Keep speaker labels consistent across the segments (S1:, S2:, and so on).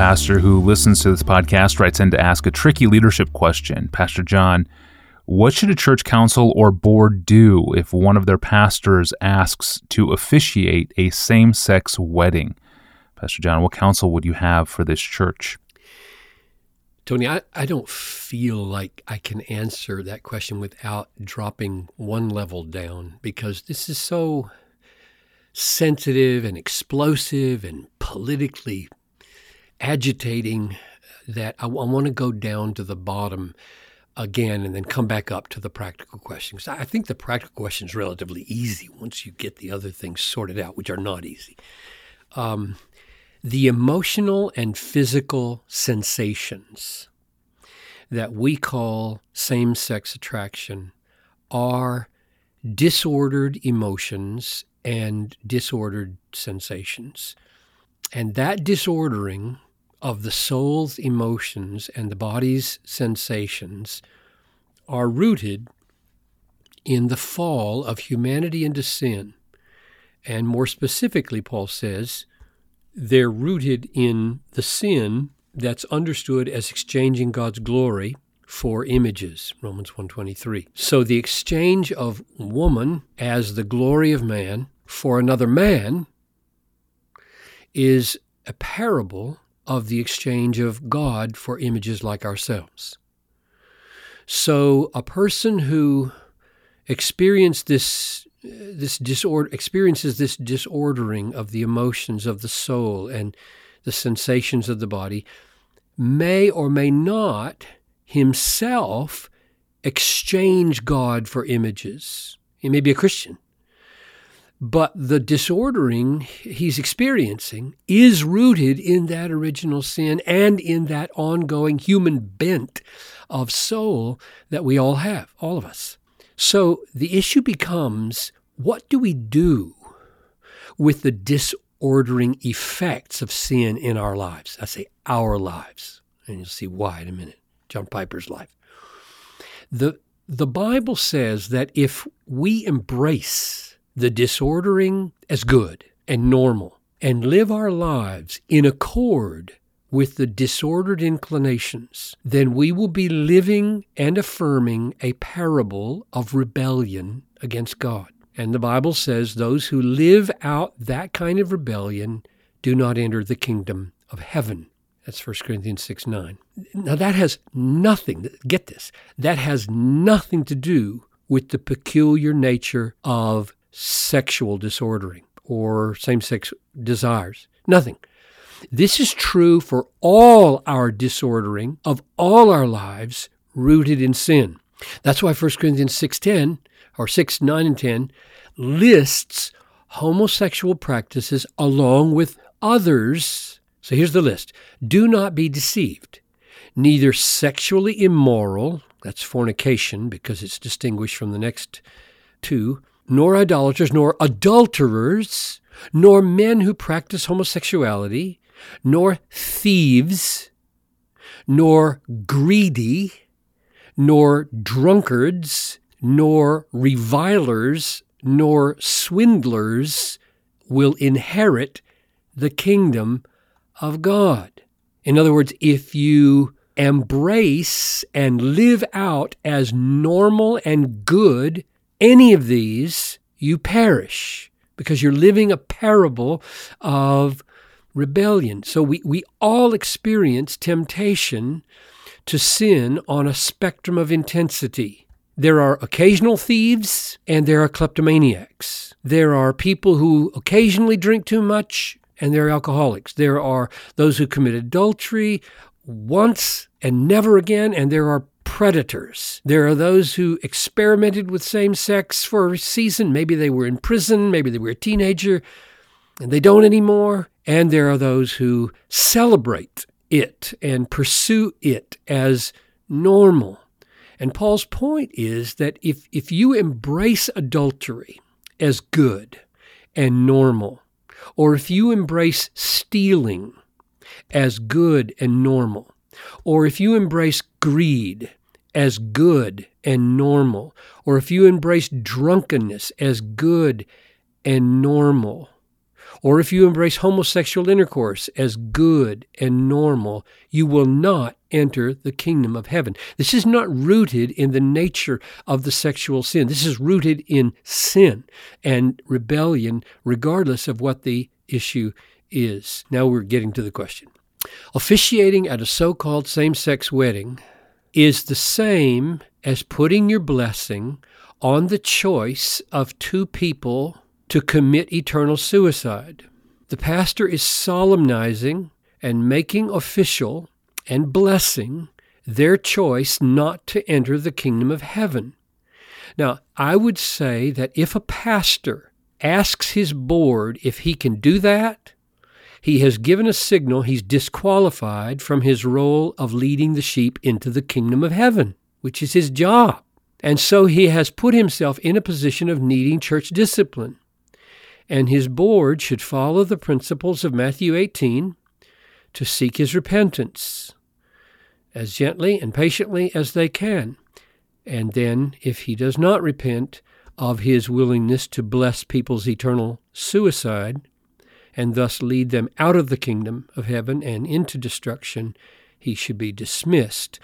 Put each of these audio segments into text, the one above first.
S1: pastor who listens to this podcast writes in to ask a tricky leadership question. Pastor John, what should a church council or board do if one of their pastors asks to officiate a same sex wedding? Pastor John, what counsel would you have for this church?
S2: Tony, I, I don't feel like I can answer that question without dropping one level down because this is so sensitive and explosive and politically agitating that I, I want to go down to the bottom again and then come back up to the practical questions. I think the practical question is relatively easy once you get the other things sorted out, which are not easy. Um, the emotional and physical sensations that we call same sex attraction are disordered emotions and disordered sensations. And that disordering of the soul's emotions and the body's sensations are rooted in the fall of humanity into sin. And more specifically, Paul says, they're rooted in the sin that's understood as exchanging God's glory for images Romans 123 so the exchange of woman as the glory of man for another man is a parable of the exchange of God for images like ourselves so a person who experienced this this disorder experiences this disordering of the emotions of the soul and the sensations of the body may or may not himself exchange God for images. He may be a Christian. But the disordering he's experiencing is rooted in that original sin and in that ongoing human bent of soul that we all have, all of us. So the issue becomes what do we do with the disordering effects of sin in our lives? I say our lives, and you'll see why in a minute. John Piper's life. The, the Bible says that if we embrace the disordering as good and normal and live our lives in accord with the disordered inclinations, then we will be living and affirming a parable of rebellion against God. And the Bible says those who live out that kind of rebellion do not enter the kingdom of heaven. That's 1 Corinthians 6 9. Now, that has nothing, get this, that has nothing to do with the peculiar nature of sexual disordering or same sex desires. Nothing. This is true for all our disordering of all our lives rooted in sin. That's why 1 Corinthians 6:10 or 6 9 and 10 lists homosexual practices along with others so here's the list Do not be deceived. Neither sexually immoral, that's fornication because it's distinguished from the next two, nor idolaters, nor adulterers, nor men who practice homosexuality, nor thieves, nor greedy, nor drunkards, nor revilers, nor swindlers will inherit the kingdom of God. In other words, if you embrace and live out as normal and good any of these, you perish because you're living a parable of rebellion. So we, we all experience temptation to sin on a spectrum of intensity. There are occasional thieves and there are kleptomaniacs. There are people who occasionally drink too much and they're alcoholics. There are those who commit adultery once and never again, and there are predators. There are those who experimented with same sex for a season. Maybe they were in prison, maybe they were a teenager, and they don't anymore. And there are those who celebrate it and pursue it as normal. And Paul's point is that if, if you embrace adultery as good and normal, or if you embrace stealing as good and normal, or if you embrace greed as good and normal, or if you embrace drunkenness as good and normal, or if you embrace homosexual intercourse as good and normal, you will not enter the kingdom of heaven. This is not rooted in the nature of the sexual sin. This is rooted in sin and rebellion, regardless of what the issue is. Now we're getting to the question. Officiating at a so called same sex wedding is the same as putting your blessing on the choice of two people to commit eternal suicide. The pastor is solemnizing and making official and blessing their choice not to enter the kingdom of heaven. Now, I would say that if a pastor asks his board if he can do that, he has given a signal he's disqualified from his role of leading the sheep into the kingdom of heaven, which is his job. And so he has put himself in a position of needing church discipline. And his board should follow the principles of Matthew 18 to seek his repentance as gently and patiently as they can. And then, if he does not repent of his willingness to bless people's eternal suicide, and thus lead them out of the kingdom of heaven and into destruction, he should be dismissed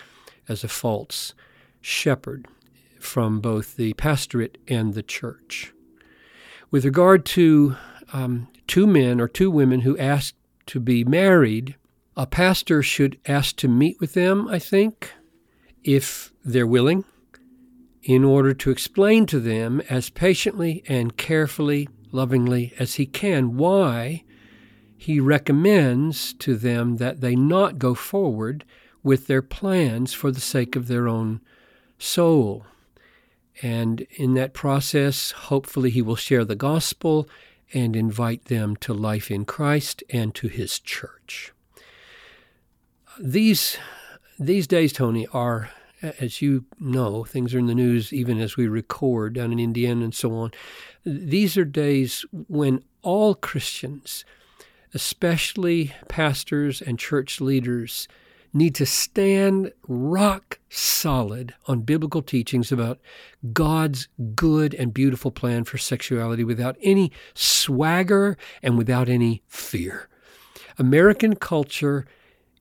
S2: as a false shepherd from both the pastorate and the church. With regard to um, two men or two women who ask to be married, a pastor should ask to meet with them, I think, if they're willing, in order to explain to them as patiently and carefully, lovingly as he can why he recommends to them that they not go forward with their plans for the sake of their own soul. And in that process, hopefully, he will share the gospel and invite them to life in Christ and to his church. These, these days, Tony, are, as you know, things are in the news even as we record down in Indiana and so on. These are days when all Christians especially pastors and church leaders, need to stand rock solid on biblical teachings about God's good and beautiful plan for sexuality without any swagger and without any fear. American culture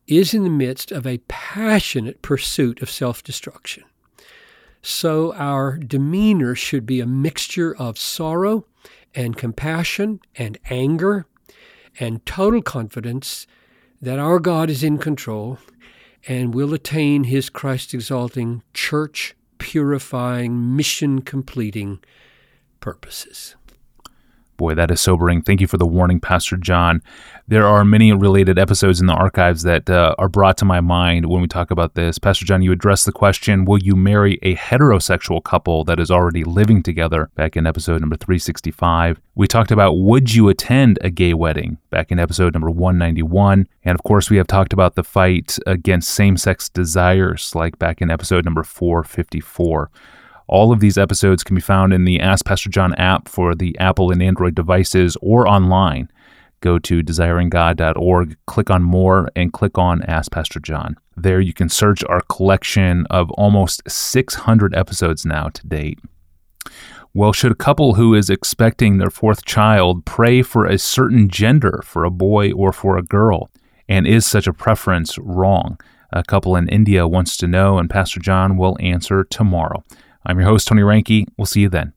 S2: is in the midst of a passionate pursuit of self destruction. So our demeanor should be a mixture of sorrow and compassion and anger and total confidence that our God is in control and will attain his Christ exalting, church purifying, mission completing purposes.
S1: Boy, that is sobering. Thank you for the warning, Pastor John. There are many related episodes in the archives that uh, are brought to my mind when we talk about this. Pastor John, you addressed the question Will you marry a heterosexual couple that is already living together? Back in episode number 365. We talked about Would you attend a gay wedding? Back in episode number 191. And of course, we have talked about the fight against same sex desires, like back in episode number 454. All of these episodes can be found in the Ask Pastor John app for the Apple and Android devices or online. Go to desiringgod.org, click on More, and click on Ask Pastor John. There you can search our collection of almost 600 episodes now to date. Well, should a couple who is expecting their fourth child pray for a certain gender, for a boy or for a girl? And is such a preference wrong? A couple in India wants to know, and Pastor John will answer tomorrow. I'm your host, Tony Reinke. We'll see you then.